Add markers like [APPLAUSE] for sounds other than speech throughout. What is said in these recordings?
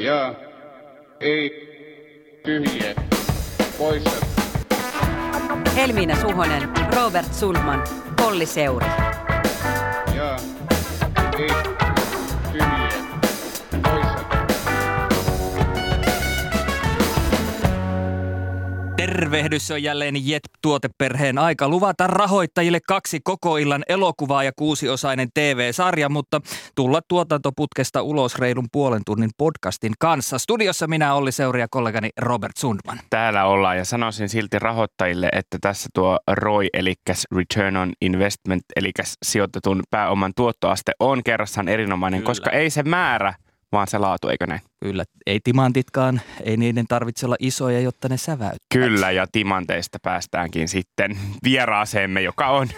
Ja ei tyhjiä poissa. Helmiina Suhonen, Robert Sundman, Polli Seuri. Ja ei tyhjiä Tervehdys on jälleen Jet-tuoteperheen aika luvata rahoittajille kaksi koko illan elokuvaa ja kuusiosainen TV-sarja, mutta tulla tuotantoputkesta ulos reilun puolen tunnin podcastin kanssa. Studiossa minä Olli Seuri ja kollegani Robert Sundman. Täällä ollaan ja sanoisin silti rahoittajille, että tässä tuo ROI eli Return on Investment eli sijoitetun pääoman tuottoaste on kerrassaan erinomainen, Kyllä. koska ei se määrä, vaan se laatu, eikö näin? Kyllä, ei timantitkaan, ei niiden tarvitse olla isoja, jotta ne säväyttävät. Kyllä, ja timanteista päästäänkin sitten vieraaseemme, joka on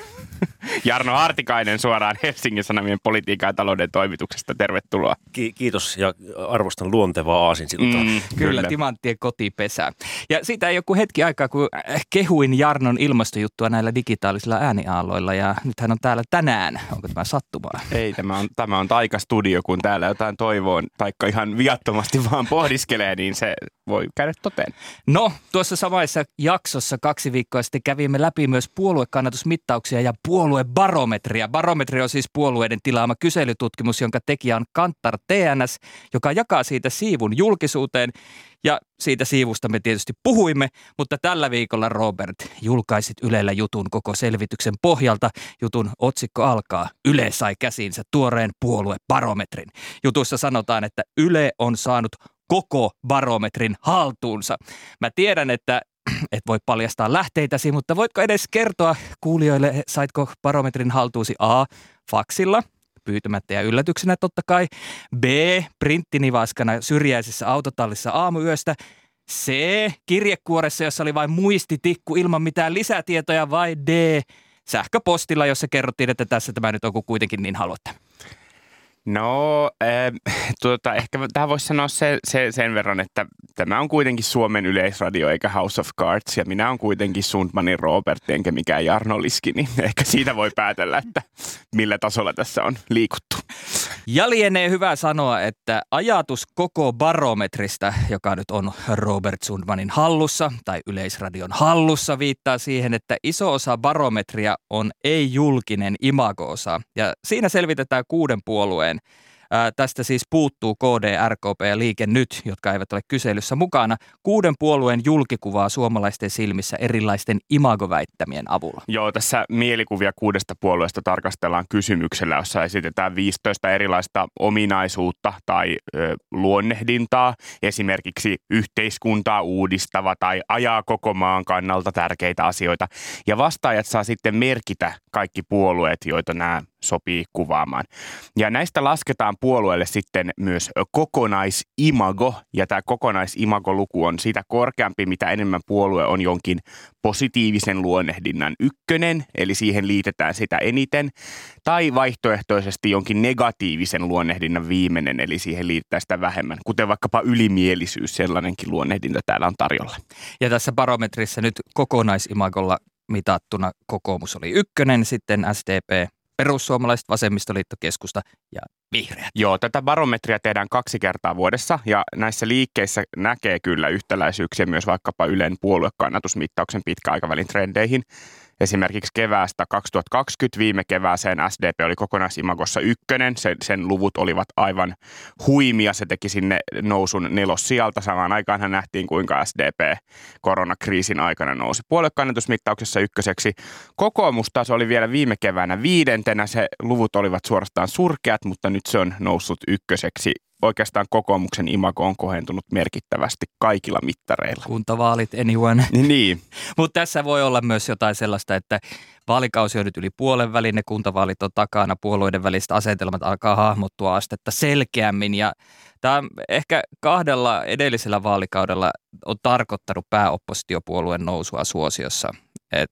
[LAUGHS] Jarno Artikainen suoraan [LAUGHS] Helsingin Sanomien politiikan ja talouden toimituksesta. Tervetuloa. Ki- kiitos ja arvostan luontevaa aasinsiltaa. Mm. Kyllä, kyllä, timanttien kotipesä. Ja siitä ei joku hetki aikaa, kun kehuin Jarnon ilmastojuttua näillä digitaalisilla ääniaaloilla ja nyt hän on täällä tänään. Onko tämä sattumaa? Ei, tämä on, tämä on taikastudio, kun täällä jotain toivoon, taikka ihan viattomasti vaan pohdiskelee, niin se voi käydä toteen. No, tuossa samassa jaksossa kaksi viikkoa sitten kävimme läpi myös puoluekannatusmittauksia ja puoluebarometria. Barometri on siis puolueiden tilaama kyselytutkimus, jonka tekijä on Kantar TNS, joka jakaa siitä siivun julkisuuteen. Ja siitä siivusta me tietysti puhuimme, mutta tällä viikolla Robert julkaisit Ylellä jutun koko selvityksen pohjalta. Jutun otsikko alkaa. Yle sai käsiinsä tuoreen puoluebarometrin. Jutussa sanotaan, että Yle on saanut koko barometrin haltuunsa. Mä tiedän, että et voi paljastaa lähteitäsi, mutta voitko edes kertoa kuulijoille, saitko barometrin haltuusi A. faksilla, pyytämättä ja yllätyksenä totta kai, B. printtinivaskana syrjäisessä autotallissa aamuyöstä, C. kirjekuoressa, jossa oli vain muistitikku ilman mitään lisätietoja vai D. sähköpostilla, jossa kerrottiin, että tässä tämä nyt on kuitenkin niin haluatte. No, äh, [LAUGHS] tuota, ehkä tähän voisi sanoa se, se, sen verran, että tämä on kuitenkin Suomen yleisradio eikä House of Cards ja minä on kuitenkin Sundmanin Robert enkä mikään Jarno Liski, niin [LAUGHS] ehkä siitä voi päätellä, että millä tasolla tässä on liikuttu. Ja lienee hyvä sanoa, että ajatus koko barometrista, joka nyt on Robert Sundmanin hallussa tai Yleisradion hallussa, viittaa siihen, että iso osa barometria on ei-julkinen imago-osa. Ja siinä selvitetään kuuden puolueen Ää, tästä siis puuttuu KD, RKP ja Liike Nyt, jotka eivät ole kyselyssä mukana. Kuuden puolueen julkikuvaa suomalaisten silmissä erilaisten imagoväittämien avulla. Joo, tässä mielikuvia kuudesta puolueesta tarkastellaan kysymyksellä, jossa esitetään 15 erilaista ominaisuutta tai ö, luonnehdintaa, esimerkiksi yhteiskuntaa uudistava tai ajaa koko maan kannalta tärkeitä asioita. Ja vastaajat saa sitten merkitä kaikki puolueet, joita nämä sopii kuvaamaan. Ja näistä lasketaan puolueelle sitten myös kokonaisimago, ja tämä kokonaisimago-luku on sitä korkeampi, mitä enemmän puolue on jonkin positiivisen luonnehdinnan ykkönen, eli siihen liitetään sitä eniten, tai vaihtoehtoisesti jonkin negatiivisen luonnehdinnan viimeinen, eli siihen liitetään sitä vähemmän, kuten vaikkapa ylimielisyys, sellainenkin luonnehdinta täällä on tarjolla. Ja tässä barometrissa nyt kokonaisimagolla mitattuna kokoomus oli ykkönen, sitten SDP, perussuomalaiset, vasemmistoliitto, keskusta ja vihreät. Joo, tätä barometria tehdään kaksi kertaa vuodessa ja näissä liikkeissä näkee kyllä yhtäläisyyksiä myös vaikkapa Ylen puoluekannatusmittauksen pitkäaikavälin trendeihin. Esimerkiksi keväästä 2020 viime kevääseen SDP oli kokonaisimagossa ykkönen. Sen, sen luvut olivat aivan huimia. Se teki sinne nousun nelossijalta. Samaan aikaan hän nähtiin, kuinka SDP koronakriisin aikana nousi puoluekannatusmittauksessa ykköseksi. Kokoomus taas oli vielä viime keväänä viidentenä. Se luvut olivat suorastaan surkeat, mutta nyt se on noussut ykköseksi oikeastaan kokoomuksen imago on kohentunut merkittävästi kaikilla mittareilla. Kuntavaalit, anyone. Niin. [LAUGHS] Mutta tässä voi olla myös jotain sellaista, että vaalikausi on nyt yli puolen välin, ne kuntavaalit on takana, puolueiden väliset asetelmat alkaa hahmottua astetta selkeämmin ja tämä ehkä kahdella edellisellä vaalikaudella on tarkoittanut pääoppositiopuolueen nousua suosiossa. Et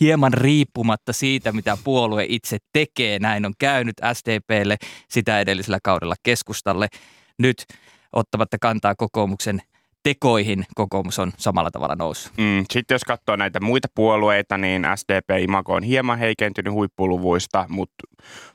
hieman riippumatta siitä, mitä puolue itse tekee. Näin on käynyt SDPlle, sitä edellisellä kaudella keskustalle. Nyt ottamatta kantaa kokoomuksen tekoihin kokoomus on samalla tavalla noussut. Mm, sitten jos katsoo näitä muita puolueita, niin SDP-imago on hieman heikentynyt huippuluvuista, mutta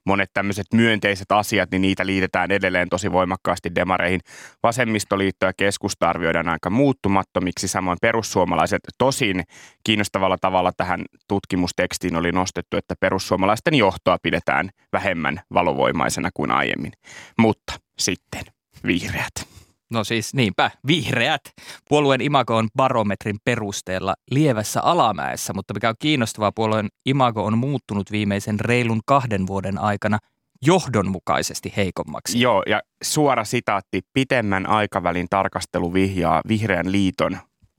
monet tämmöiset myönteiset asiat, niin niitä liitetään edelleen tosi voimakkaasti demareihin. Vasemmistoliitto ja keskusta arvioidaan aika muuttumattomiksi, samoin perussuomalaiset. Tosin kiinnostavalla tavalla tähän tutkimustekstiin oli nostettu, että perussuomalaisten johtoa pidetään vähemmän valovoimaisena kuin aiemmin. Mutta sitten vihreät. No siis niinpä, vihreät. Puolueen imago on barometrin perusteella lievässä alamäessä, mutta mikä on kiinnostavaa, puolueen imago on muuttunut viimeisen reilun kahden vuoden aikana johdonmukaisesti heikommaksi. Joo, ja suora sitaatti, pitemmän aikavälin tarkastelu vihjaa Vihreän liiton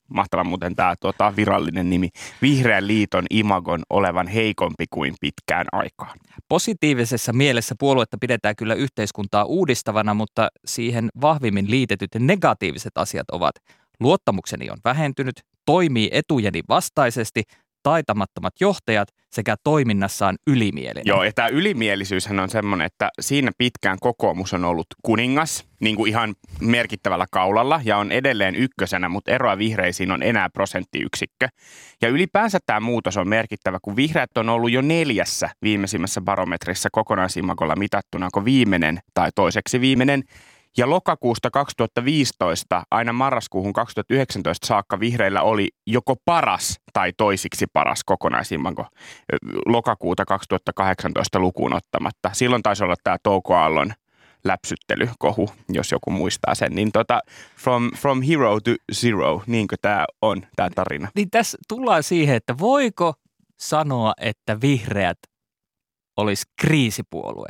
mahtava muuten tämä tota, virallinen nimi, Vihreän liiton imagon olevan heikompi kuin pitkään aikaan. Positiivisessa mielessä puoluetta pidetään kyllä yhteiskuntaa uudistavana, mutta siihen vahvimmin liitetyt negatiiviset asiat ovat luottamukseni on vähentynyt, toimii etujeni vastaisesti, taitamattomat johtajat sekä toiminnassaan ylimielinen. Joo, ja tämä ylimielisyyshän on semmoinen, että siinä pitkään kokoomus on ollut kuningas, niin kuin ihan merkittävällä kaulalla, ja on edelleen ykkösenä, mutta eroa vihreisiin on enää prosenttiyksikkö. Ja ylipäänsä tämä muutos on merkittävä, kun vihreät on ollut jo neljässä viimeisimmässä barometrissa kokonaisimakolla mitattuna, onko viimeinen tai toiseksi viimeinen – ja lokakuusta 2015 aina marraskuuhun 2019 saakka vihreillä oli joko paras tai toisiksi paras kokonaisimmanko lokakuuta 2018 lukuun ottamatta. Silloin taisi olla tämä Touko Aallon läpsyttelykohu, jos joku muistaa sen. Niin tota, from, from hero to zero, niinkö tämä on tämä tarina? Niin tässä tullaan siihen, että voiko sanoa, että vihreät olisi kriisipuolue?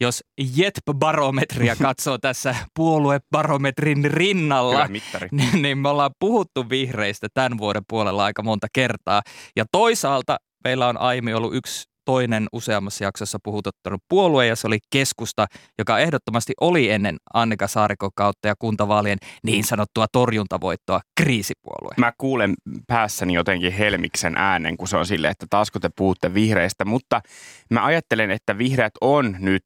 Jos JET-barometria [LAUGHS] katsoo tässä puoluebarometrin rinnalla, [LAUGHS] niin, niin me ollaan puhuttu vihreistä tämän vuoden puolella aika monta kertaa. Ja toisaalta meillä on aiemmin ollut yksi toinen useammassa jaksossa puhututtanut puolue, ja se oli keskusta, joka ehdottomasti oli ennen Annika Saarikon kautta ja kuntavaalien niin sanottua torjuntavoittoa kriisipuolue. Mä kuulen päässäni jotenkin Helmiksen äänen, kun se on silleen, että taas kun te puhutte vihreistä, mutta mä ajattelen, että vihreät on nyt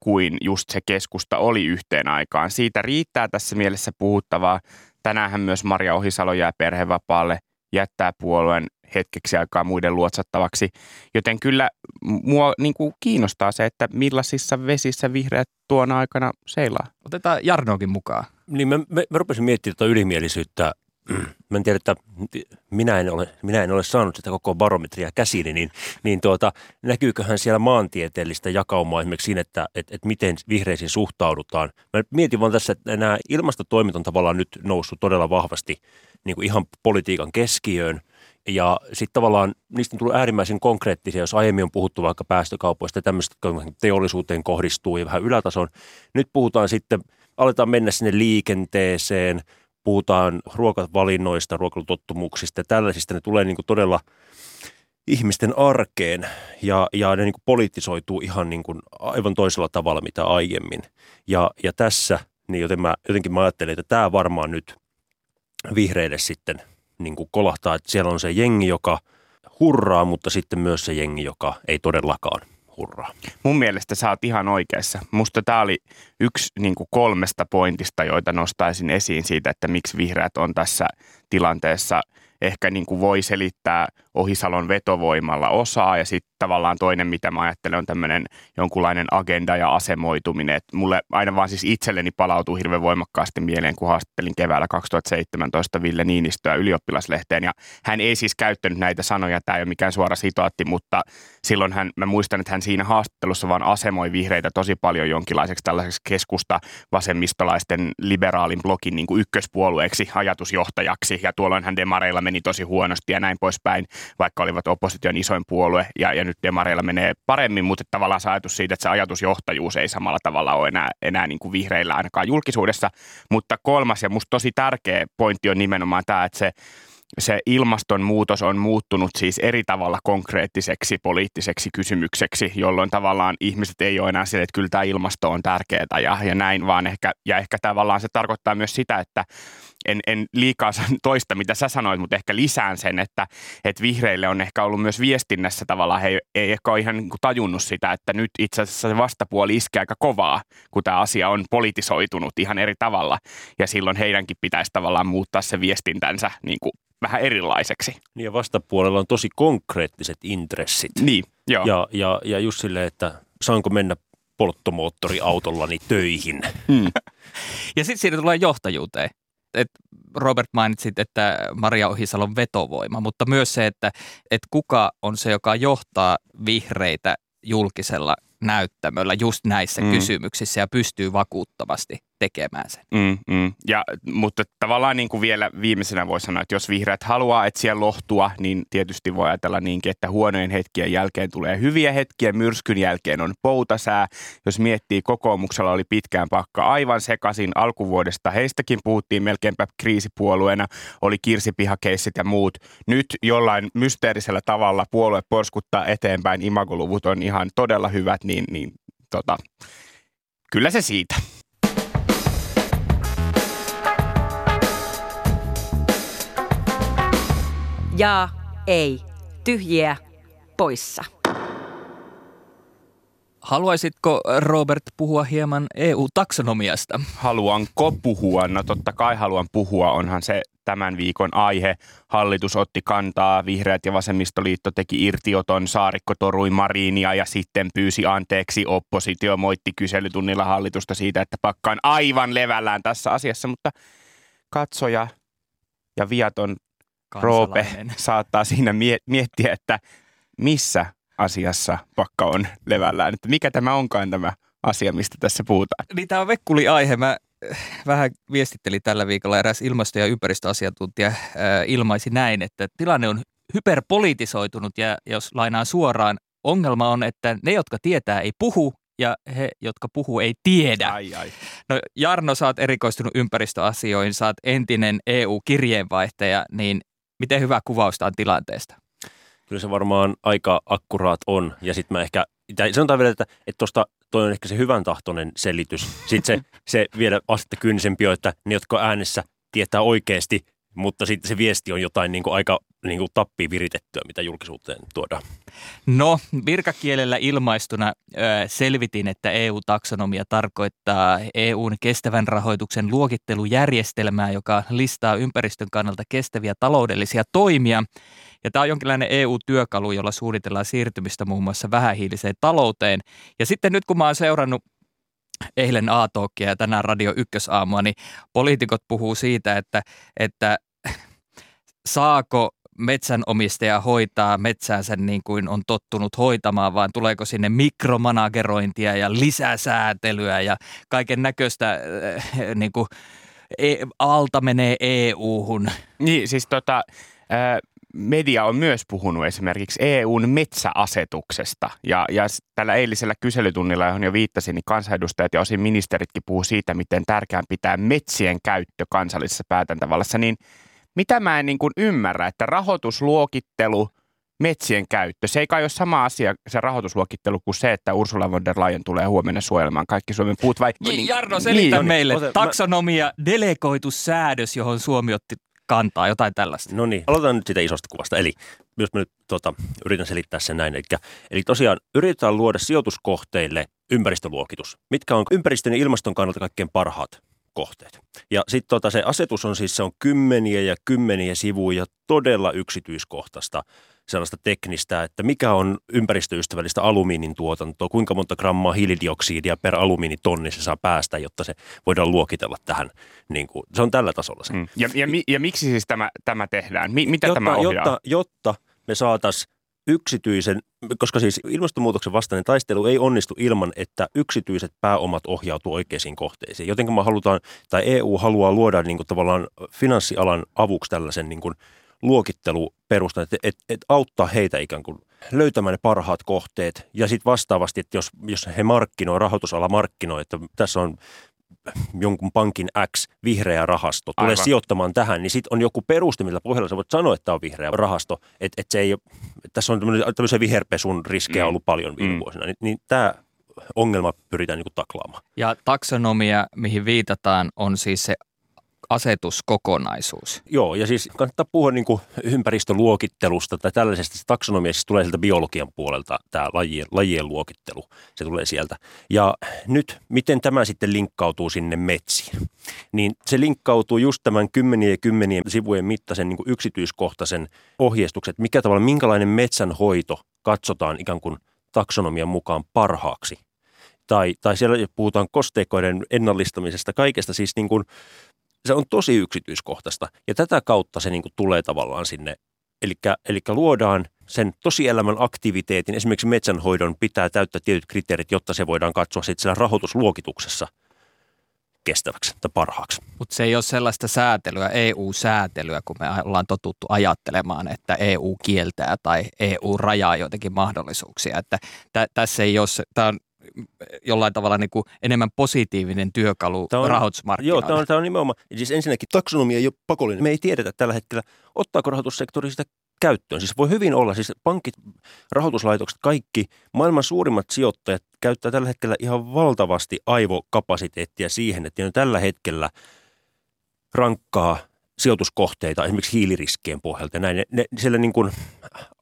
kuin just se keskusta oli yhteen aikaan. Siitä riittää tässä mielessä puhuttavaa. Tänäänhän myös Maria Ohisalo jää perhevapaalle, jättää puolueen hetkeksi aikaa muiden luotsattavaksi. Joten kyllä mua niin kuin kiinnostaa se, että millaisissa vesissä vihreät tuona aikana seilaa. Otetaan Jarnokin mukaan. Niin mä, mä, mä rupesin miettimään tuota ylimielisyyttä mä en tiedä, että minä en ole, minä en ole saanut sitä koko barometria käsiini, niin, niin tuota, näkyyköhän siellä maantieteellistä jakaumaa esimerkiksi siinä, että et, et miten vihreisiin suhtaudutaan. Mä mietin vaan tässä, että nämä ilmastotoimit on tavallaan nyt noussut todella vahvasti niin kuin ihan politiikan keskiöön. Ja sitten tavallaan niistä on tullut äärimmäisen konkreettisia, jos aiemmin on puhuttu vaikka päästökaupoista ja tämmöistä teollisuuteen kohdistuu ja vähän ylätason. Nyt puhutaan sitten, aletaan mennä sinne liikenteeseen – puhutaan ruokavalinnoista, ruokailutottumuksista ja tällaisista, ne tulee niin kuin todella ihmisten arkeen ja, ja ne niin kuin poliittisoituu ihan niin kuin aivan toisella tavalla mitä aiemmin. Ja, ja tässä, niin joten mä, jotenkin mä ajattelin, että tämä varmaan nyt vihreille sitten niin kuin kolahtaa, että siellä on se jengi, joka hurraa, mutta sitten myös se jengi, joka ei todellakaan hurraa. Mun mielestä sä oot ihan oikeassa. Musta tämä oli yksi niin kuin kolmesta pointista, joita nostaisin esiin siitä, että miksi vihreät on tässä tilanteessa – ehkä niin kuin voi selittää Ohisalon vetovoimalla osaa ja sitten tavallaan toinen, mitä mä ajattelen, on tämmöinen jonkunlainen agenda ja asemoituminen. Et mulle aina vaan siis itselleni palautuu hirveän voimakkaasti mieleen, kun haastattelin keväällä 2017 Ville Niinistöä ylioppilaslehteen. Ja hän ei siis käyttänyt näitä sanoja, tämä ei ole mikään suora sitaatti, mutta silloin hän, mä muistan, että hän siinä haastattelussa vaan asemoi vihreitä tosi paljon jonkinlaiseksi tällaiseksi keskusta vasemmistolaisten liberaalin blogin niin kuin ykköspuolueeksi, ajatusjohtajaksi. Ja tuolloin hän demareilla meni tosi huonosti ja näin poispäin, vaikka olivat opposition isoin puolue. Ja, ja nyt demareilla menee paremmin, mutta tavallaan se ajatus siitä, että se ajatusjohtajuus ei samalla tavalla ole enää, enää niin kuin vihreillä ainakaan julkisuudessa. Mutta kolmas ja musta tosi tärkeä pointti on nimenomaan tämä, että se se ilmastonmuutos on muuttunut siis eri tavalla konkreettiseksi poliittiseksi kysymykseksi, jolloin tavallaan ihmiset ei ole enää sille, että kyllä tämä ilmasto on tärkeää ja, ja näin, vaan ehkä, ja ehkä tavallaan se tarkoittaa myös sitä, että en, en liikaa [LAUGHS] toista, mitä sä sanoit, mutta ehkä lisään sen, että, että vihreille on ehkä ollut myös viestinnässä tavallaan, he ei, ei ehkä ole ihan niin tajunnut sitä, että nyt itse asiassa se vastapuoli iskee aika kovaa, kun tämä asia on politisoitunut ihan eri tavalla. Ja silloin heidänkin pitäisi tavallaan muuttaa se viestintänsä niin kuin vähän erilaiseksi. Niin ja vastapuolella on tosi konkreettiset intressit. Niin, joo. Ja, ja, ja just silleen, että saanko mennä polttomoottoriautollani töihin. Mm. [LAUGHS] Ja sitten siinä tulee johtajuuteen. Et Robert mainitsit, että Maria Ohisalon vetovoima, mutta myös se, että, että kuka on se, joka johtaa vihreitä julkisella näyttämöllä just näissä mm. kysymyksissä ja pystyy vakuuttavasti tekemään sen. Mm, mm. Ja, mutta tavallaan niin kuin vielä viimeisenä voi sanoa, että jos vihreät haluaa etsiä lohtua, niin tietysti voi ajatella niinkin, että huonojen hetkien jälkeen tulee hyviä hetkiä, myrskyn jälkeen on poutasää. Jos miettii, kokoomuksella oli pitkään pakka aivan sekaisin alkuvuodesta. Heistäkin puhuttiin melkeinpä kriisipuolueena, oli kirsipihakeissit ja muut. Nyt jollain mysteerisellä tavalla puolue porskuttaa eteenpäin, imagoluvut on ihan todella hyvät, niin, niin tota, kyllä se siitä. Ja ei. Tyhjiä poissa. Haluaisitko, Robert, puhua hieman EU-taksonomiasta? Haluanko puhua? No totta kai haluan puhua, onhan se tämän viikon aihe. Hallitus otti kantaa, Vihreät ja Vasemmistoliitto teki irtioton, Saarikko torui Marinia ja sitten pyysi anteeksi. Oppositio moitti kyselytunnilla hallitusta siitä, että pakkaan aivan levällään tässä asiassa, mutta katsoja ja viaton Roope saattaa siinä mie- miettiä, että missä asiassa pakka on levällään. Että mikä tämä onkaan tämä asia, mistä tässä puhutaan. Niin tämä on vekkuli aihe. Mä äh, vähän viestittelin tällä viikolla eräs ilmasto- ja ympäristöasiantuntija äh, ilmaisi näin, että tilanne on hyperpolitisoitunut ja jos lainaan suoraan, ongelma on, että ne, jotka tietää, ei puhu ja he, jotka puhuu, ei tiedä. Ai, ai. No Jarno, sä oot erikoistunut ympäristöasioihin, sä oot entinen EU-kirjeenvaihtaja, niin miten hyvä kuvausta on tilanteesta? Kyllä se varmaan aika akkuraat on. Ja sitten mä ehkä, sanotaan vielä, että että tuosta toi on ehkä se hyvän tahtoinen selitys. Sitten se, [LAUGHS] se vielä astetta kyynisempi on, että ne, jotka äänessä tietää oikeasti, mutta sitten se viesti on jotain niin kuin aika niin kuin tappiin viritettyä, mitä julkisuuteen tuodaan. No, virkakielellä ilmaistuna ö, selvitin, että EU-taksonomia tarkoittaa EUn kestävän rahoituksen luokittelujärjestelmää, joka listaa ympäristön kannalta kestäviä taloudellisia toimia. Ja tämä on jonkinlainen EU-työkalu, jolla suunnitellaan siirtymistä muun muassa vähähiiliseen talouteen. Ja sitten nyt kun mä oon seurannut eilen a ja tänään Radio Ykkösaamua, niin poliitikot puhuu siitä, että, että saako metsänomistaja hoitaa metsäänsä niin kuin on tottunut hoitamaan, vaan tuleeko sinne mikromanagerointia ja lisäsäätelyä ja kaiken näköistä niin kuin, e, alta menee EU-hun. Niin, siis tota, ää, media on myös puhunut esimerkiksi EUn metsäasetuksesta. Ja, ja tällä eilisellä kyselytunnilla, johon jo viittasin, niin kansanedustajat ja osin ministeritkin puhuu siitä, miten tärkeää pitää metsien käyttö kansallisessa päätäntävallassa. Niin mitä mä en niin kuin ymmärrä, että rahoitusluokittelu, metsien käyttö, se ei kai ole sama asia se rahoitusluokittelu kuin se, että Ursula von der Leyen tulee huomenna suojelemaan kaikki Suomen puut. Vai, Niin, Jarno, selitä niin, meille. ota- mä- Taksonomia, delegoitu säädös, johon Suomi otti kantaa, jotain tällaista. No niin, aloitetaan nyt siitä isosta kuvasta. Eli jos mä nyt tota, yritän selittää sen näin. Eli, eli tosiaan yritetään luoda sijoituskohteille ympäristöluokitus. Mitkä on ympäristön ja ilmaston kannalta kaikkein parhaat kohteet. Ja sitten tota, se asetus on siis se on kymmeniä ja kymmeniä sivuja todella yksityiskohtaista sellaista teknistä, että mikä on ympäristöystävällistä alumiinin tuotantoa, kuinka monta grammaa hiilidioksidia per alumiinitonni se saa päästä, jotta se voidaan luokitella tähän. Niin kuin, se on tällä tasolla se. Mm. Ja, ja, ja miksi siis tämä, tämä tehdään? Mi- mitä jotta, tämä ohjaa? jotta, jotta me saataisiin yksityisen, koska siis ilmastonmuutoksen vastainen taistelu ei onnistu ilman, että yksityiset pääomat ohjautuu oikeisiin kohteisiin. Joten me halutaan, tai EU haluaa luoda niin kuin tavallaan finanssialan avuksi tällaisen niin kuin luokitteluperustan, että et, et auttaa heitä ikään kuin löytämään ne parhaat kohteet. Ja sitten vastaavasti, että jos, jos he markkinoi, rahoitusala markkinoi, että tässä on jonkun pankin X vihreä rahasto tulee Aivan. sijoittamaan tähän, niin sitten on joku peruste, millä pohjalla sä voit sanoa, että tämä on vihreä rahasto. Että et se ei tässä on tämmöisen viherpesun riskejä Mm. ollut paljon viime Mm. vuosina. Niin, niin tämä ongelma pyritään niin kuin taklaamaan. Ja taksonomia, mihin viitataan, on siis se asetuskokonaisuus. Joo, ja siis kannattaa puhua niin kuin ympäristöluokittelusta tai tällaisesta. Siis tulee sieltä biologian puolelta, tämä lajien, lajien luokittelu, se tulee sieltä. Ja nyt, miten tämä sitten linkkautuu sinne metsiin? Niin se linkkautuu just tämän kymmenien ja kymmenien sivujen mittaisen niin kuin yksityiskohtaisen ohjeistuksen, että mikä tavalla, minkälainen metsänhoito katsotaan ikään kuin taksonomian mukaan parhaaksi tai, tai siellä puhutaan kosteikoiden ennallistamisesta, kaikesta siis niin kuin, se on tosi yksityiskohtaista ja tätä kautta se niin kuin tulee tavallaan sinne. Eli luodaan sen tosielämän aktiviteetin, esimerkiksi metsänhoidon pitää täyttää tietyt kriteerit, jotta se voidaan katsoa sitten siellä rahoitusluokituksessa kestäväksi tai parhaaksi. Mutta se ei ole sellaista säätelyä, EU-säätelyä, kun me ollaan totuttu ajattelemaan, että EU kieltää tai EU rajaa jotenkin mahdollisuuksia. Että tä, tässä ei ole, tämä on jollain tavalla niin kuin enemmän positiivinen työkalu tämä on, rahoitusmarkkinoilla. Joo, tämä on, tämä on nimenomaan. Siis ensinnäkin taksonomia ei ole pakollinen. Me ei tiedetä tällä hetkellä, ottaako rahoitussektori sitä käyttöön. Siis voi hyvin olla, siis pankit, rahoituslaitokset, kaikki maailman suurimmat sijoittajat käyttää tällä hetkellä ihan valtavasti aivokapasiteettia siihen, että ne on tällä hetkellä rankkaa sijoituskohteita esimerkiksi hiiliriskien pohjalta. Näin, ne, ne, siellä niin kuin,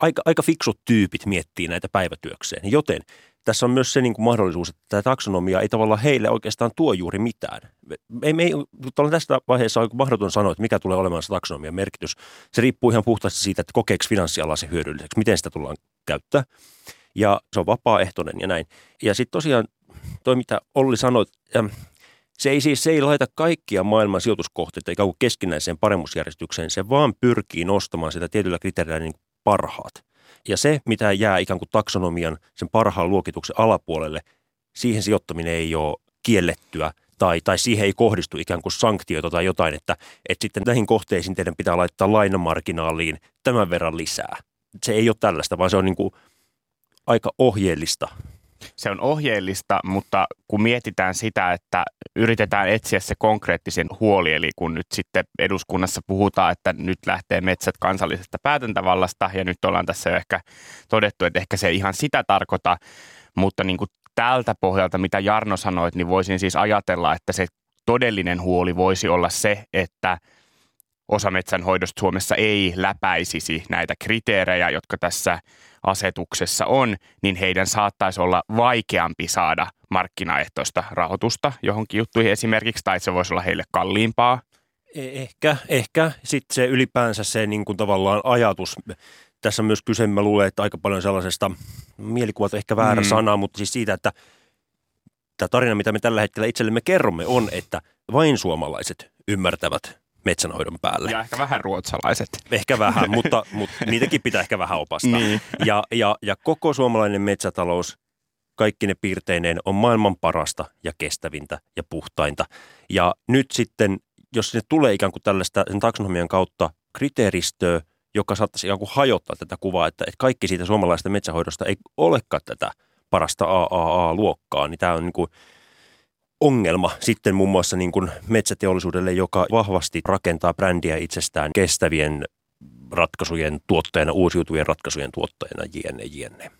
aika, aika fiksut tyypit miettii näitä päivätyökseen. Joten tässä on myös se niin kuin mahdollisuus, että tämä taksonomia ei tavallaan heille oikeastaan tuo juuri mitään. Ei, me ei, tästä vaiheessa on mahdoton sanoa, että mikä tulee olemaan se taksonomian merkitys. Se riippuu ihan puhtaasti siitä, että kokeeko finanssiala se hyödylliseksi, miten sitä tullaan käyttää. Ja se on vapaaehtoinen ja näin. Ja sitten tosiaan toi, mitä Olli sanoi, se ei siis se ei laita kaikkia maailman sijoituskohteita ikään kuin keskinäiseen paremmuusjärjestykseen, se vaan pyrkii nostamaan sitä tietyllä kriteerillä niin parhaat. Ja se, mitä jää ikään kuin taksonomian sen parhaan luokituksen alapuolelle, siihen sijoittaminen ei ole kiellettyä tai, tai siihen ei kohdistu ikään kuin sanktioita tai jotain, että, että sitten näihin kohteisiin teidän pitää laittaa lainamarginaaliin tämän verran lisää. Se ei ole tällaista, vaan se on niin kuin aika ohjeellista se on ohjeellista, mutta kun mietitään sitä, että yritetään etsiä se konkreettisen huoli, eli kun nyt sitten eduskunnassa puhutaan, että nyt lähtee metsät kansallisesta päätäntävallasta, ja nyt ollaan tässä jo ehkä todettu, että ehkä se ei ihan sitä tarkoita, mutta niin kuin tältä pohjalta, mitä Jarno sanoit, niin voisin siis ajatella, että se todellinen huoli voisi olla se, että osa metsänhoidosta Suomessa ei läpäisisi näitä kriteerejä, jotka tässä asetuksessa on, niin heidän saattaisi olla vaikeampi saada markkinaehtoista rahoitusta johonkin juttuihin esimerkiksi, tai se voisi olla heille kalliimpaa. E, ehkä, ehkä. Sitten se ylipäänsä se niin kuin tavallaan ajatus, tässä on myös kyse, mä luulen, että aika paljon sellaisesta, mielikuvat ehkä väärä mm. sana, mutta siis siitä, että tämä tarina, mitä me tällä hetkellä itsellemme kerromme, on, että vain suomalaiset ymmärtävät metsänhoidon päälle. Ja ehkä vähän ruotsalaiset. Ehkä vähän, mutta, mutta niitäkin pitää ehkä vähän opastaa. Niin. Ja, ja, ja koko suomalainen metsätalous, kaikki ne piirteineen on maailman parasta ja kestävintä ja puhtainta. Ja nyt sitten, jos se tulee ikään kuin tällaista sen taksonomian kautta kriteeristöä, joka saattaisi ikään kuin hajottaa tätä kuvaa, että, että kaikki siitä suomalaisesta metsähoidosta ei olekaan tätä parasta AAA-luokkaa, niin tämä on niin kuin ongelma sitten muun muassa niin kuin metsäteollisuudelle, joka vahvasti rakentaa brändiä itsestään kestävien ratkaisujen tuottajana, uusiutuvien ratkaisujen tuottajana, jne, jne.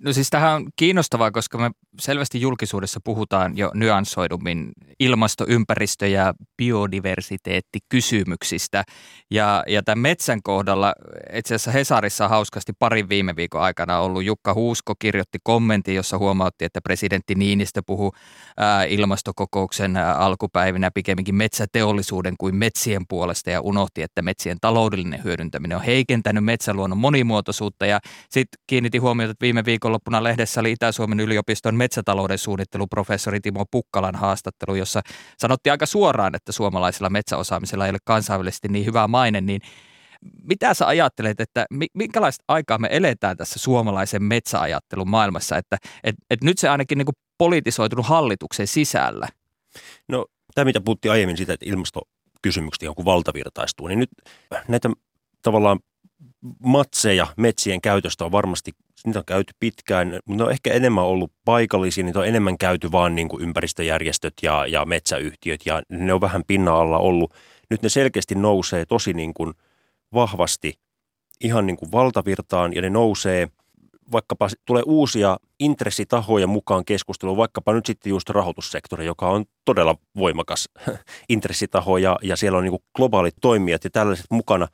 No siis tähän on kiinnostavaa, koska me selvästi julkisuudessa puhutaan jo nyanssoidummin ilmasto-, ympäristö- ja biodiversiteettikysymyksistä. Ja, ja tämän metsän kohdalla itse asiassa Hesarissa on hauskasti parin viime viikon aikana ollut Jukka Huusko kirjoitti kommentin, jossa huomautti, että presidentti Niinistö puhuu ilmastokokouksen alkupäivinä pikemminkin metsäteollisuuden kuin metsien puolesta ja unohti, että metsien taloudellinen hyödyntäminen on heikentänyt metsäluonnon monimuotoisuutta. Ja sitten kiinnitin huomiota, että viime viikonloppuna lehdessä oli Itä-Suomen yliopiston metsätalouden suunnitteluprofessori Timo Pukkalan haastattelu, jossa sanottiin aika suoraan, että suomalaisella metsäosaamisella ei ole kansainvälisesti niin hyvä maine, niin mitä sä ajattelet, että minkälaista aikaa me eletään tässä suomalaisen metsäajattelun maailmassa, että et, et nyt se ainakin niin kuin politisoitunut hallituksen sisällä? No tämä, mitä puhuttiin aiemmin siitä, että ilmastokysymykset ihan kuin valtavirtaistuu, niin nyt näitä tavallaan matseja metsien käytöstä on varmasti, niitä on käyty pitkään, mutta ne on ehkä enemmän ollut paikallisia, niitä on enemmän käyty vaan niin kuin ympäristöjärjestöt ja, ja metsäyhtiöt ja ne on vähän pinnan alla ollut. Nyt ne selkeästi nousee tosi niin kuin vahvasti ihan niin kuin valtavirtaan ja ne nousee vaikkapa tulee uusia intressitahoja mukaan keskusteluun, vaikkapa nyt sitten just rahoitussektori, joka on todella voimakas [LAUGHS] intressitaho ja, ja siellä on niin kuin globaalit toimijat ja tällaiset mukana.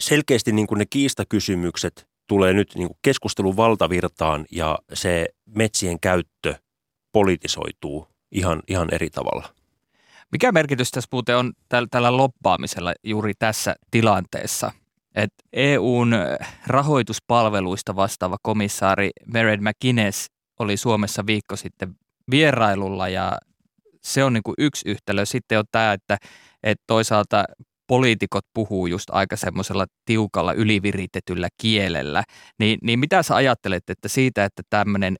Selkeästi niin kuin ne kiistakysymykset tulee nyt niin kuin keskustelun valtavirtaan ja se metsien käyttö politisoituu ihan, ihan eri tavalla. Mikä merkitys tässä muuten on tällä, loppaamisella juuri tässä tilanteessa? Et EUn rahoituspalveluista vastaava komissaari Mered McGuinness oli Suomessa viikko sitten vierailulla ja se on niin kuin yksi yhtälö. Sitten on tämä, että, että toisaalta poliitikot puhuu just aika semmoisella tiukalla yliviritetyllä kielellä. Niin, niin mitä sä ajattelet, että siitä, että tämmöinen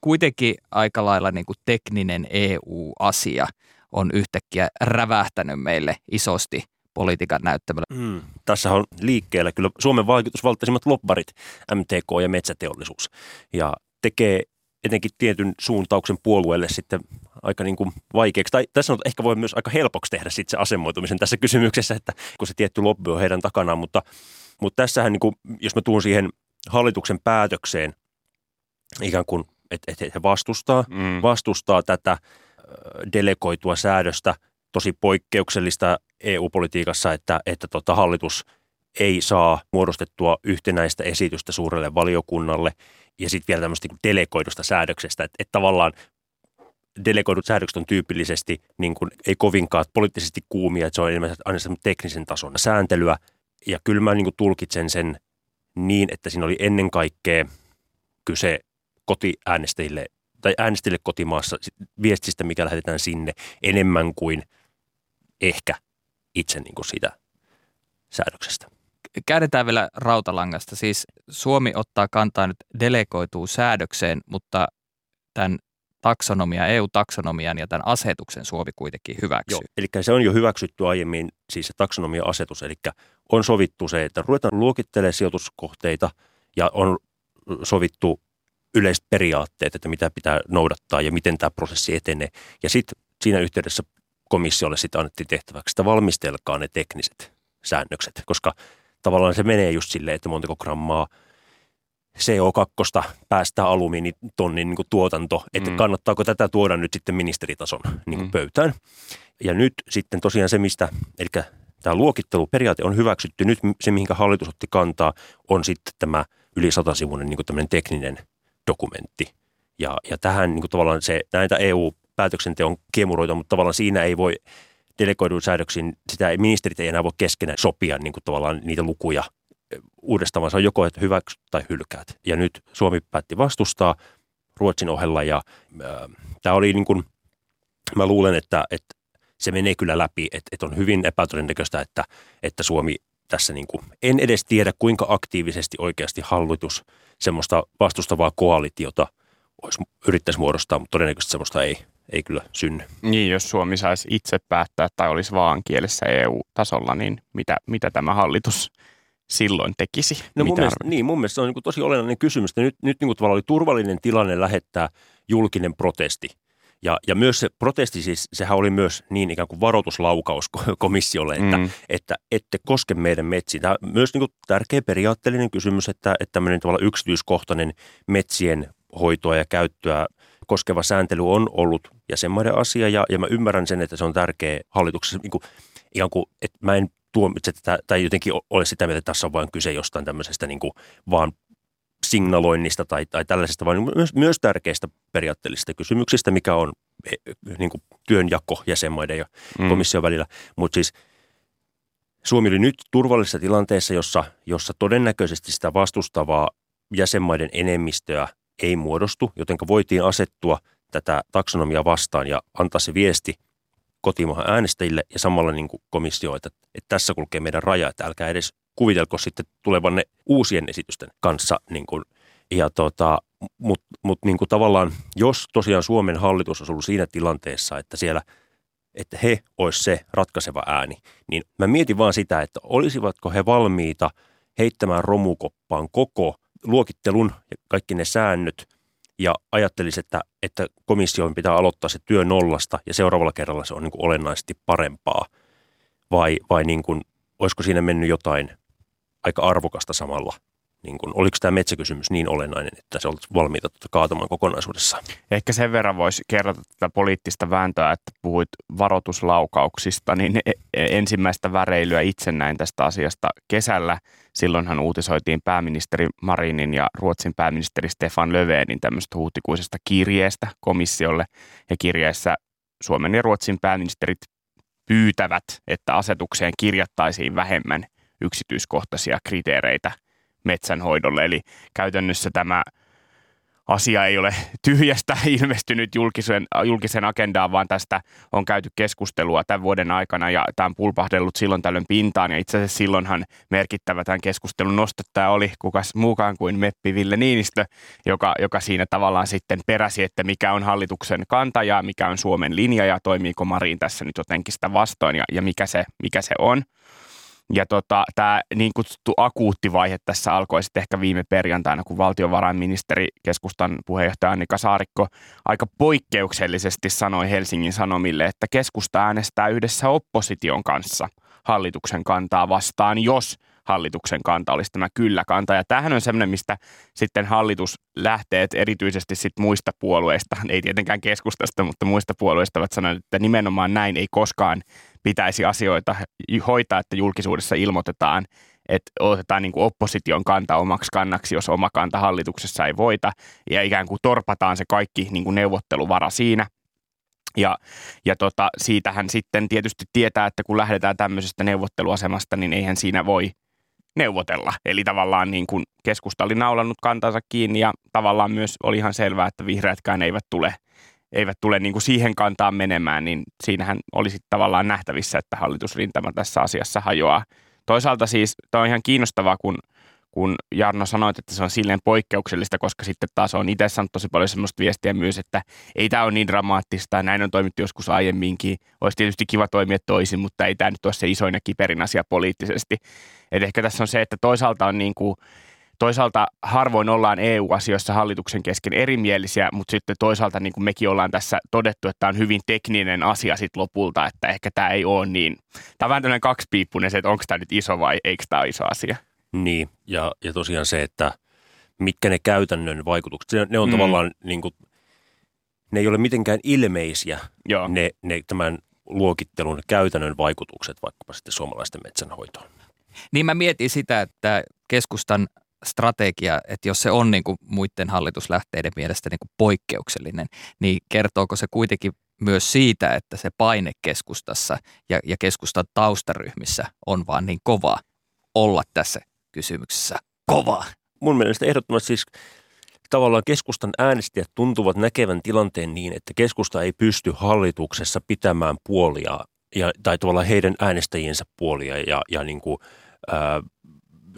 kuitenkin aika lailla niin kuin tekninen EU-asia on yhtäkkiä rävähtänyt meille isosti politiikan näyttämällä. Mm. Tässä on liikkeellä kyllä Suomen vaikutusvaltaisimmat lobbarit, MTK ja metsäteollisuus. Ja tekee etenkin tietyn suuntauksen puolueelle sitten aika niin kuin vaikeaksi. Tai tässä on ehkä voi myös aika helpoksi tehdä sitten se asemoitumisen tässä kysymyksessä, että kun se tietty lobby on heidän takanaan. Mutta, mutta tässähän, niin kuin, jos mä tuun siihen hallituksen päätökseen, ikään kuin, että, että he vastustaa, mm. vastustaa tätä delegoitua säädöstä, tosi poikkeuksellista EU-politiikassa, että, että tota hallitus ei saa muodostettua yhtenäistä esitystä suurelle valiokunnalle ja sitten vielä tämmöistä niin delegoidusta säädöksestä, että, että tavallaan delegoidut säädökset on tyypillisesti niin kuin, ei kovinkaan poliittisesti kuumia, että se on enemmän aina teknisen tason sääntelyä. Ja kyllä mä niin kuin tulkitsen sen niin, että siinä oli ennen kaikkea kyse kotiäänestäjille tai äänestäjille kotimaassa viestistä, mikä lähetetään sinne enemmän kuin ehkä itse niin kuin siitä säädöksestä. Käännetään vielä rautalangasta. Siis Suomi ottaa kantaa nyt delegoituu säädökseen, mutta tämän taksonomia, EU-taksonomian ja tämän asetuksen Suomi kuitenkin hyväksyy. Joo, eli se on jo hyväksytty aiemmin, siis se taksonomia-asetus, eli on sovittu se, että ruvetaan luokittelemaan sijoituskohteita ja on sovittu yleiset periaatteet, että mitä pitää noudattaa ja miten tämä prosessi etenee. Ja sitten siinä yhteydessä komissiolle sitten annettiin tehtäväksi, että valmistelkaa ne tekniset säännökset, koska tavallaan se menee just silleen, että montako grammaa CO2 päästää alumiinitonnin niin tuotanto, että mm. kannattaako tätä tuoda nyt sitten ministeritason niin kuin mm. pöytään. Ja nyt sitten tosiaan se, mistä, eli tämä luokitteluperiaate on hyväksytty, nyt se, mihinkä hallitus otti kantaa, on sitten tämä yli satasivuinen niin tämmöinen tekninen dokumentti. Ja, ja tähän niin kuin tavallaan se, näitä EU-päätöksenteon kiemuroita, mutta tavallaan siinä ei voi delegoidun säädöksiin, sitä ei, ministerit ei enää voi keskenään sopia niin kuin tavallaan niitä lukuja uudestaan, vaan se on joko, että hyväksyt tai hylkäät. Ja nyt Suomi päätti vastustaa Ruotsin ohella ja äh, tämä oli niin kuin, mä luulen, että, että se menee kyllä läpi, että, että on hyvin epätodennäköistä, että, että Suomi tässä niin kuin, en edes tiedä kuinka aktiivisesti oikeasti hallitus semmoista vastustavaa koalitiota olisi, yrittäisi muodostaa, mutta todennäköisesti semmoista ei, ei kyllä synny. Niin, jos Suomi saisi itse päättää tai olisi vaan kielessä EU-tasolla, niin mitä, mitä tämä hallitus silloin tekisi? No mun mielestä, niin, mun mielestä se on niin tosi olennainen kysymys. Että nyt, nyt niin kuin tavallaan oli turvallinen tilanne lähettää julkinen protesti. Ja, ja myös se protesti siis, sehän oli myös niin ikään kuin varoituslaukaus komissiolle, että, mm. että ette koske meidän metsiin. Tämä on myös niin kuin tärkeä periaatteellinen kysymys, että, että tämmöinen tavallaan yksityiskohtainen metsien hoitoa ja käyttöä koskeva sääntely on ollut jäsenmaiden asia ja, ja mä ymmärrän sen, että se on tärkeä hallituksessa. Niin kuin, ikään kuin, että mä en tuomitse tätä, tai jotenkin ole sitä mieltä, että tässä on vain kyse jostain tämmöisestä niin kuin vaan signaloinnista tai, tai tällaisesta, vaan myös, myös tärkeistä periaatteellisista kysymyksistä, mikä on e, niin kuin työnjako jäsenmaiden ja mm. komission välillä. Mutta siis Suomi oli nyt turvallisessa tilanteessa, jossa, jossa todennäköisesti sitä vastustavaa jäsenmaiden enemmistöä ei muodostu, joten voitiin asettua tätä taksonomia vastaan ja antaa se viesti kotimaahan äänestäjille ja samalla niin kuin komissio, että, että tässä kulkee meidän raja, että älkää edes kuvitelko sitten tulevanne uusien esitysten kanssa. Niin kuin, ja tota, Mutta mut niin kuin tavallaan, jos tosiaan Suomen hallitus olisi ollut siinä tilanteessa, että siellä että he olisi se ratkaiseva ääni, niin mä mietin vaan sitä, että olisivatko he valmiita heittämään romukoppaan koko luokittelun ja kaikki ne säännöt ja ajattelisi, että, että komission pitää aloittaa se työ nollasta ja seuraavalla kerralla se on niin kuin olennaisesti parempaa. Vai, vai niin kuin, olisiko siinä mennyt jotain aika arvokasta samalla niin kuin, oliko tämä metsäkysymys niin olennainen, että se olisi valmiita tuota kaatamaan kokonaisuudessaan? Ehkä sen verran voisi kerrata tätä poliittista vääntöä, että puhuit varoituslaukauksista, niin e- e- ensimmäistä väreilyä itse näin tästä asiasta kesällä. Silloinhan uutisoitiin pääministeri Marinin ja Ruotsin pääministeri Stefan Löfvenin tämmöistä huhtikuisesta kirjeestä komissiolle. Ja kirjeessä Suomen ja Ruotsin pääministerit pyytävät, että asetukseen kirjattaisiin vähemmän yksityiskohtaisia kriteereitä metsänhoidolle. Eli käytännössä tämä asia ei ole tyhjästä [LAUGHS] ilmestynyt julkisen, julkisen agendaan, vaan tästä on käyty keskustelua tämän vuoden aikana ja tämä on pulpahdellut silloin tällöin pintaan. Ja itse asiassa silloinhan merkittävä tämän keskustelun nostottaja oli kukas muukaan kuin Meppi Ville Niinistö, joka, joka siinä tavallaan sitten peräsi, että mikä on hallituksen kanta ja mikä on Suomen linja ja toimiiko Marin tässä nyt jotenkin sitä vastoin ja, ja mikä, se, mikä se on. Ja tota, tämä niin kutsuttu akuutti vaihe tässä alkoi sitten ehkä viime perjantaina, kun valtiovarainministeri, keskustan puheenjohtaja Annika Saarikko aika poikkeuksellisesti sanoi Helsingin Sanomille, että keskusta äänestää yhdessä opposition kanssa hallituksen kantaa vastaan, jos hallituksen kanta olisi tämä kyllä-kanta. Ja tämähän on semmoinen, mistä sitten hallitus lähtee, että erityisesti sit muista puolueista, ei tietenkään keskustasta, mutta muista puolueista ovat sanoneet, että nimenomaan näin ei koskaan pitäisi asioita hoitaa, että julkisuudessa ilmoitetaan, että otetaan niin kuin opposition kanta omaksi kannaksi, jos oma kanta hallituksessa ei voita, ja ikään kuin torpataan se kaikki niin kuin neuvotteluvara siinä. Ja, ja tota, siitähän sitten tietysti tietää, että kun lähdetään tämmöisestä neuvotteluasemasta, niin eihän siinä voi neuvotella. Eli tavallaan niin kuin keskusta oli naulannut kantansa kiinni ja tavallaan myös oli ihan selvää, että vihreätkään eivät tule – eivät tule niin kuin siihen kantaan menemään, niin siinähän olisi tavallaan nähtävissä, että hallitusrintama tässä asiassa hajoaa. Toisaalta siis tämä on ihan kiinnostavaa, kun, kun Jarno sanoi, että se on silleen poikkeuksellista, koska sitten taas on itse saanut tosi paljon sellaista viestiä myös, että ei tämä ole niin dramaattista, näin on toimittu joskus aiemminkin. Olisi tietysti kiva toimia toisin, mutta ei tämä nyt ole se isoin ja kiperin asia poliittisesti. Et ehkä tässä on se, että toisaalta on niin kuin toisaalta harvoin ollaan EU-asioissa hallituksen kesken erimielisiä, mutta sitten toisaalta niin kuin mekin ollaan tässä todettu, että tämä on hyvin tekninen asia sitten lopulta, että ehkä tämä ei ole niin. Tämä on vähän tämmöinen kaksipiippunen se, että onko tämä nyt iso vai eikö tämä ole iso asia. Niin, ja, ja tosiaan se, että mitkä ne käytännön vaikutukset, ne on mm. tavallaan niin kuin, ne ei ole mitenkään ilmeisiä, Joo. Ne, ne tämän luokittelun käytännön vaikutukset vaikkapa sitten suomalaisten metsänhoitoon. Niin mä mietin sitä, että keskustan strategia, että jos se on niin kuin muiden hallituslähteiden mielestä niin kuin poikkeuksellinen, niin kertooko se kuitenkin myös siitä, että se paine keskustassa ja, ja keskustan taustaryhmissä on vaan niin kova olla tässä kysymyksessä kova? Mun mielestä ehdottomasti siis tavallaan keskustan äänestäjät tuntuvat näkevän tilanteen niin, että keskusta ei pysty hallituksessa pitämään puolia ja, tai tavallaan heidän äänestäjiensä puolia ja, ja niin kuin, ää,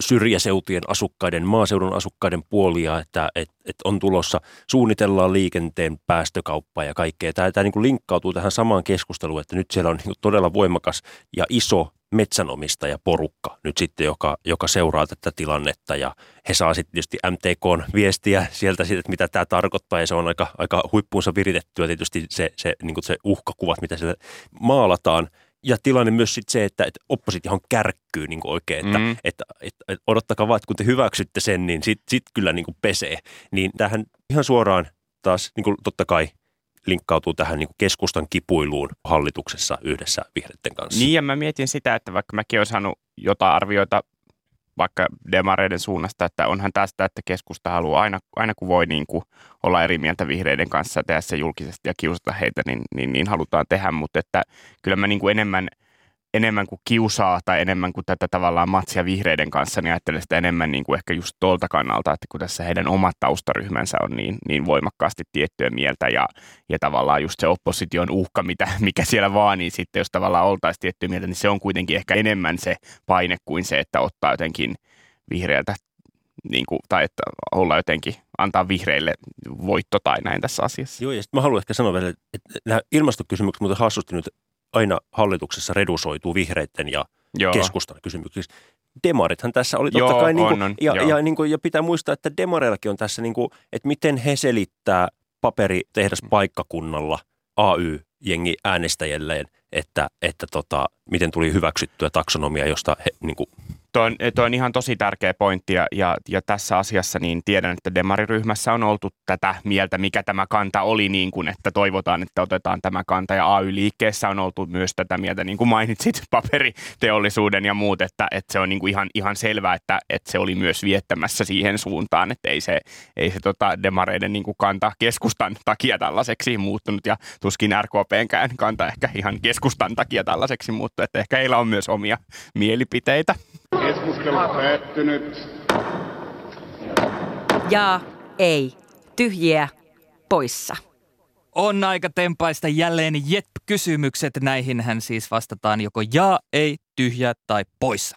syrjäseutujen asukkaiden, maaseudun asukkaiden puolia, että et, et on tulossa, suunnitellaan liikenteen päästökauppaa ja kaikkea. Tämä, tämä niin kuin linkkautuu tähän samaan keskusteluun, että nyt siellä on niin todella voimakas ja iso metsänomistaja porukka nyt sitten, joka, joka seuraa tätä tilannetta. Ja he saa sitten tietysti MTKn viestiä sieltä siitä, että mitä tämä tarkoittaa. Ja se on aika, aika huippuunsa viritettyä tietysti se, se, niin se uhkakuvat, mitä siellä maalataan – tilanne myös sit se, että, että oppositiohan kärkkyy niin kuin oikein, että, mm. että, että, että odottakaa vaan, että kun te hyväksytte sen, niin sitten sit kyllä niin kuin pesee. Niin tähän ihan suoraan taas niin kuin totta kai linkkautuu tähän niin kuin keskustan kipuiluun hallituksessa yhdessä vihreiden kanssa. Niin ja mä mietin sitä, että vaikka mäkin olen saanut jotain arvioita vaikka demareiden suunnasta, että onhan tästä, että keskusta haluaa aina, aina kun voi niin kuin olla eri mieltä vihreiden kanssa se julkisesti ja kiusata heitä, niin, niin, niin halutaan tehdä, mutta että kyllä mä niin kuin enemmän – enemmän kuin kiusaa tai enemmän kuin tätä tavallaan matsia vihreiden kanssa, niin ajattelen sitä enemmän niin kuin ehkä just tuolta kannalta, että kun tässä heidän omat taustaryhmänsä on niin, niin voimakkaasti tiettyä mieltä ja, ja tavallaan just se opposition uhka, mitä, mikä siellä vaan, niin sitten jos tavallaan oltaisiin tiettyä mieltä, niin se on kuitenkin ehkä enemmän se paine kuin se, että ottaa jotenkin vihreältä niin kuin, tai että olla jotenkin, antaa vihreille voitto tai näin tässä asiassa. Joo, ja sitten mä haluan ehkä sanoa vielä, että nämä ilmastokysymykset muuten hassusti nyt aina hallituksessa redusoituu vihreiden ja Joo. keskustan kysymyksissä. Demarithan tässä oli totta joo, kai, niin kuin, on, ja, ja, niin kuin, ja pitää muistaa, että demareillakin on tässä, niin kuin, että miten he selittää paperitehdas-paikkakunnalla AY-jengi äänestäjilleen, että, että tota, miten tuli hyväksyttyä taksonomia, josta he, niin kuin, Tuo on, on ihan tosi tärkeä pointti ja, ja, ja tässä asiassa niin tiedän, että demariryhmässä on oltu tätä mieltä, mikä tämä kanta oli niin kuin, että toivotaan, että otetaan tämä kanta ja AY-liikkeessä on oltu myös tätä mieltä, niin kuin mainitsit, [LAUGHS] paperiteollisuuden ja muut, että, että se on niin kuin ihan, ihan selvää, että, että se oli myös viettämässä siihen suuntaan, että ei se, ei se tota demareiden niin kuin kanta keskustan takia tällaiseksi muuttunut ja tuskin RKPnkään kanta ehkä ihan keskustan takia tällaiseksi muuttunut, että ehkä heillä on myös omia mielipiteitä. Keskustelu päättynyt. Ja ei. Tyhjiä poissa. On aika tempaista jälleen jep-kysymykset. Näihinhän siis vastataan joko ja, ei, tyhjä tai poissa.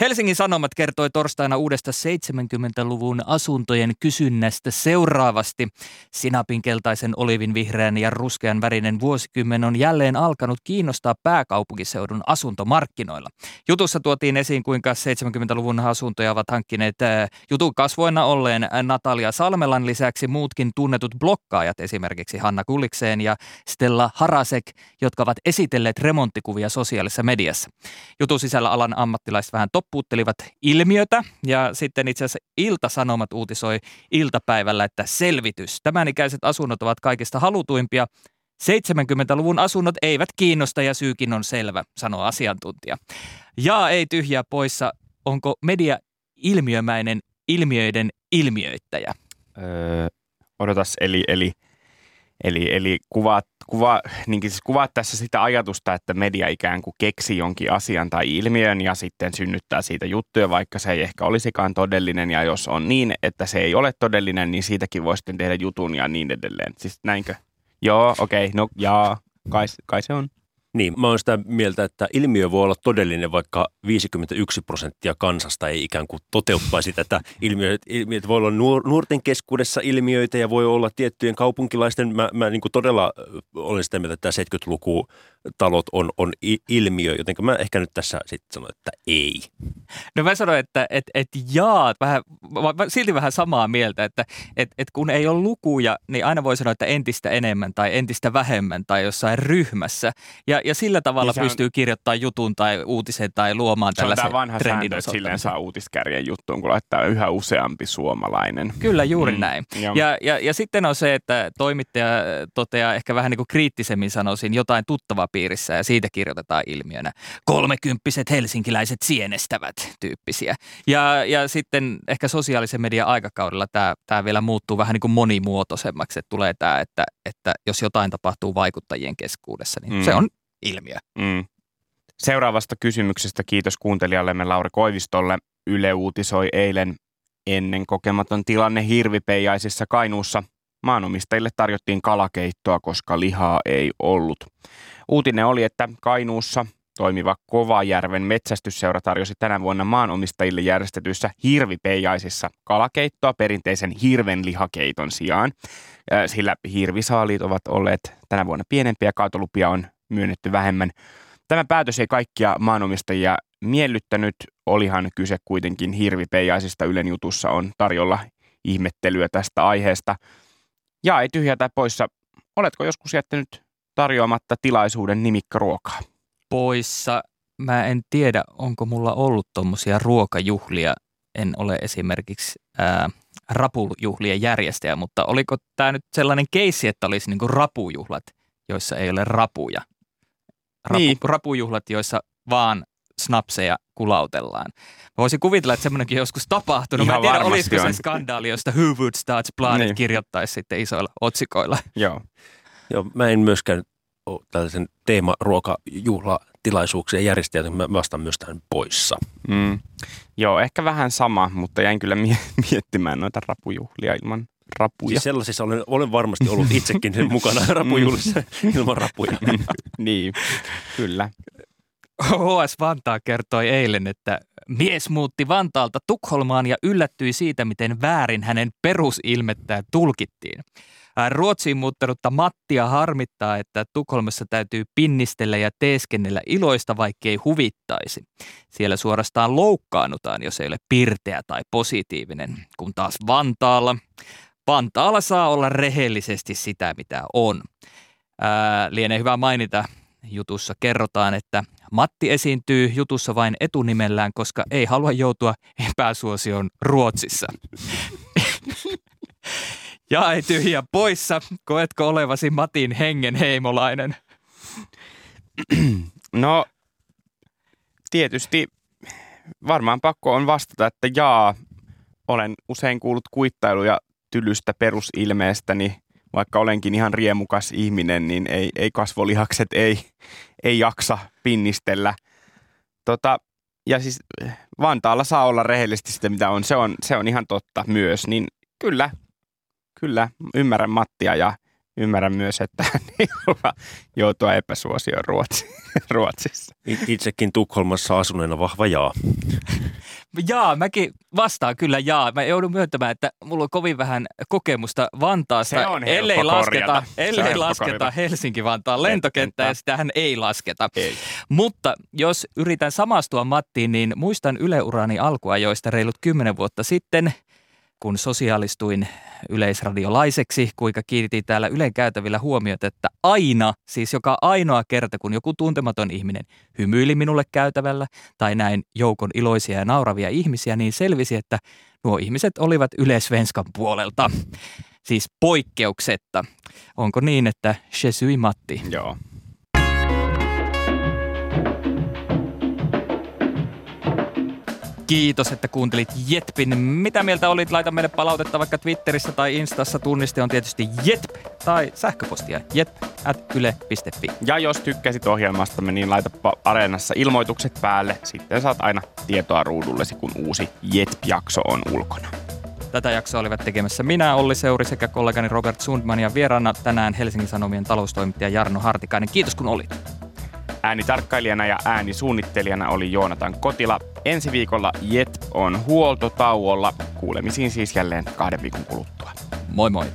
Helsingin Sanomat kertoi torstaina uudesta 70-luvun asuntojen kysynnästä seuraavasti. Sinapin keltaisen, olivin vihreän ja ruskean värinen vuosikymmen on jälleen alkanut kiinnostaa pääkaupunkiseudun asuntomarkkinoilla. Jutussa tuotiin esiin, kuinka 70-luvun asuntoja ovat hankkineet äh, jutun kasvoina olleen Natalia Salmelan lisäksi muutkin tunnetut blokkaajat, esimerkiksi Hanna Kullikseen ja Stella Harasek, jotka ovat esitelleet remonttikuvia sosiaalisessa mediassa. Jutun sisällä alan ammattilaiset vähän top loppuuttelivat ilmiötä ja sitten itse asiassa Ilta-Sanomat uutisoi iltapäivällä, että selvitys. Tämän ikäiset asunnot ovat kaikista halutuimpia. 70-luvun asunnot eivät kiinnosta ja syykin on selvä, sanoo asiantuntija. Ja ei tyhjää poissa, onko media ilmiömäinen ilmiöiden ilmiöittäjä? Öö, odotas, eli, eli Eli, eli kuvaat, kuva, niin siis kuvaat tässä sitä ajatusta, että media ikään kuin keksi jonkin asian tai ilmiön ja sitten synnyttää siitä juttuja, vaikka se ei ehkä olisikaan todellinen. Ja jos on niin, että se ei ole todellinen, niin siitäkin voi sitten tehdä jutun ja niin edelleen. Siis näinkö? Joo, okei, okay, no jaa, kai, kai se on. Niin, mä oon sitä mieltä, että ilmiö voi olla todellinen, vaikka 51 prosenttia kansasta ei ikään kuin toteuttaisi tätä ilmiötä. Ilmiöt voi olla nuor- nuorten keskuudessa ilmiöitä ja voi olla tiettyjen kaupunkilaisten. Mä, mä niin todella olen sitä mieltä, että tämä 70-luku talot on, on ilmiö, joten mä ehkä nyt tässä sitten sanon, että ei. No mä sanoin, että et, et jaa, vähän, silti vähän samaa mieltä, että et, et kun ei ole lukuja, niin aina voi sanoa, että entistä enemmän tai entistä vähemmän tai jossain ryhmässä. Ja, ja sillä tavalla niin pystyy on, kirjoittamaan jutun tai uutisen tai luomaan tällaisen Se on tämä vanha sääntö, että silleen saa uutiskärjen juttuun, kun laittaa yhä useampi suomalainen. Kyllä, juuri mm, näin. Ja, ja, ja sitten on se, että toimittaja toteaa ehkä vähän niin kuin kriittisemmin sanoisin jotain tuttavaa piirissä ja siitä kirjoitetaan ilmiönä. Kolmekymppiset helsinkiläiset sienestävät tyyppisiä. Ja, ja sitten ehkä sosiaalisen median aikakaudella tämä, tämä vielä muuttuu vähän niin kuin monimuotoisemmaksi, että tulee tämä, että, että jos jotain tapahtuu vaikuttajien keskuudessa, niin mm. se on ilmiö. Mm. Seuraavasta kysymyksestä kiitos kuuntelijallemme Lauri Koivistolle. Yle uutisoi eilen ennen kokematon tilanne hirvipeijaisissa Kainuussa. Maanomistajille tarjottiin kalakeittoa, koska lihaa ei ollut. Uutinen oli, että Kainuussa toimiva Kovajärven metsästysseura tarjosi tänä vuonna maanomistajille järjestetyissä hirvipeijaisissa kalakeittoa perinteisen hirvenlihakeiton sijaan, sillä hirvisaaliit ovat olleet tänä vuonna pienempiä kaatolupia on myönnetty vähemmän. Tämä päätös ei kaikkia maanomistajia miellyttänyt, olihan kyse kuitenkin hirvipeijaisista Ylen jutussa on tarjolla ihmettelyä tästä aiheesta. Ja ei tyhjätä poissa, oletko joskus jättänyt tarjoamatta tilaisuuden nimikkaruokaa? Poissa. Mä en tiedä, onko mulla ollut tuommoisia ruokajuhlia. En ole esimerkiksi ää, rapujuhlien järjestäjä, mutta oliko tämä nyt sellainen keissi, että olisi niinku rapujuhlat, joissa ei ole rapuja? Rapu, niin. Rapujuhlat, joissa vaan snapseja kulautellaan. Mä voisin kuvitella, että semmoinenkin joskus tapahtunut. Ihan Mä en tiedä, olisiko on. se skandaali, josta Who Would Start Blood niin. kirjoittaisi sitten isoilla otsikoilla. Joo. Joo, mä en myöskään ole tällaisen teemaruokajuhlatilaisuuksien järjestäjä, mä vastaan myös tähän poissa. Mm. Joo, ehkä vähän sama, mutta jäin kyllä [LAUGHS] miettimään noita rapujuhlia ilman rapuja. Siis sellaisissa olen, olen varmasti ollut itsekin [LAUGHS] mukana rapujuhlissa ilman rapuja. [LAUGHS] niin, kyllä. HS Vantaa kertoi eilen, että mies muutti Vantaalta Tukholmaan ja yllättyi siitä, miten väärin hänen perusilmettään tulkittiin. Ruotsiin muuttanutta Mattia harmittaa, että Tukholmassa täytyy pinnistellä ja teeskennellä iloista, vaikkei huvittaisi. Siellä suorastaan loukkaannutaan, jos ei ole pirteä tai positiivinen, kun taas Vantaalla, Vantaalla saa olla rehellisesti sitä, mitä on. Ää, lienee hyvä mainita Jutussa kerrotaan, että Matti esiintyy jutussa vain etunimellään, koska ei halua joutua epäsuosioon Ruotsissa. [LAUGHS] ja ei tyhjä poissa. Koetko olevasi Matin hengen heimolainen? [CLEARS THROAT] No, tietysti varmaan pakko on vastata, että jaa, olen usein kuullut kuittailuja tylystä perusilmeestäni, vaikka olenkin ihan riemukas ihminen, niin ei, ei kasvolihakset ei, ei jaksa pinnistellä. Tota, ja siis Vantaalla saa olla rehellisesti sitä, mitä on. Se on, se on ihan totta myös. Niin kyllä, kyllä, ymmärrän Mattia ja ymmärrän myös, että hän ei halua joutua epäsuosioon Ruotsi, [LAUGHS] Ruotsissa. Itsekin Tukholmassa asuneena vahva jaa. Jaa, mäkin vastaan kyllä jaa. Mä joudun myöntämään, että mulla on kovin vähän kokemusta Vantaasta, Se on ellei lasketa, korjata. Se on ellei lasketa korjata. Helsinki-Vantaan lentokenttää, ja sitähän ei lasketa. Ei. Mutta jos yritän samastua Mattiin, niin muistan yleurani alkuajoista reilut kymmenen vuotta sitten, kun sosiaalistuin yleisradiolaiseksi, kuinka kiinnitin täällä Ylen käytävillä huomiota, että aina, siis joka ainoa kerta, kun joku tuntematon ihminen hymyili minulle käytävällä tai näin joukon iloisia ja nauravia ihmisiä, niin selvisi, että nuo ihmiset olivat Yle Svenskan puolelta. Siis poikkeuksetta. Onko niin, että je suis Matti? Joo. Kiitos, että kuuntelit Jetpin. Mitä mieltä olit? Laita meille palautetta vaikka Twitterissä tai Instassa. Tunniste on tietysti Jetp tai sähköpostia jetp at yle.fi. Ja jos tykkäsit ohjelmastamme, niin laitapa Areenassa ilmoitukset päälle. Sitten saat aina tietoa ruudullesi, kun uusi Jetp-jakso on ulkona. Tätä jaksoa olivat tekemässä minä, Olli Seuri sekä kollegani Robert Sundman ja vieraana tänään Helsingin Sanomien taloustoimittaja Jarno Hartikainen. Kiitos kun olit. Äänitarkkailijana ja äänisuunnittelijana oli Joonatan Kotila. Ensi viikolla Jet on huoltotauolla. Kuulemisiin siis jälleen kahden viikon kuluttua. Moi moi.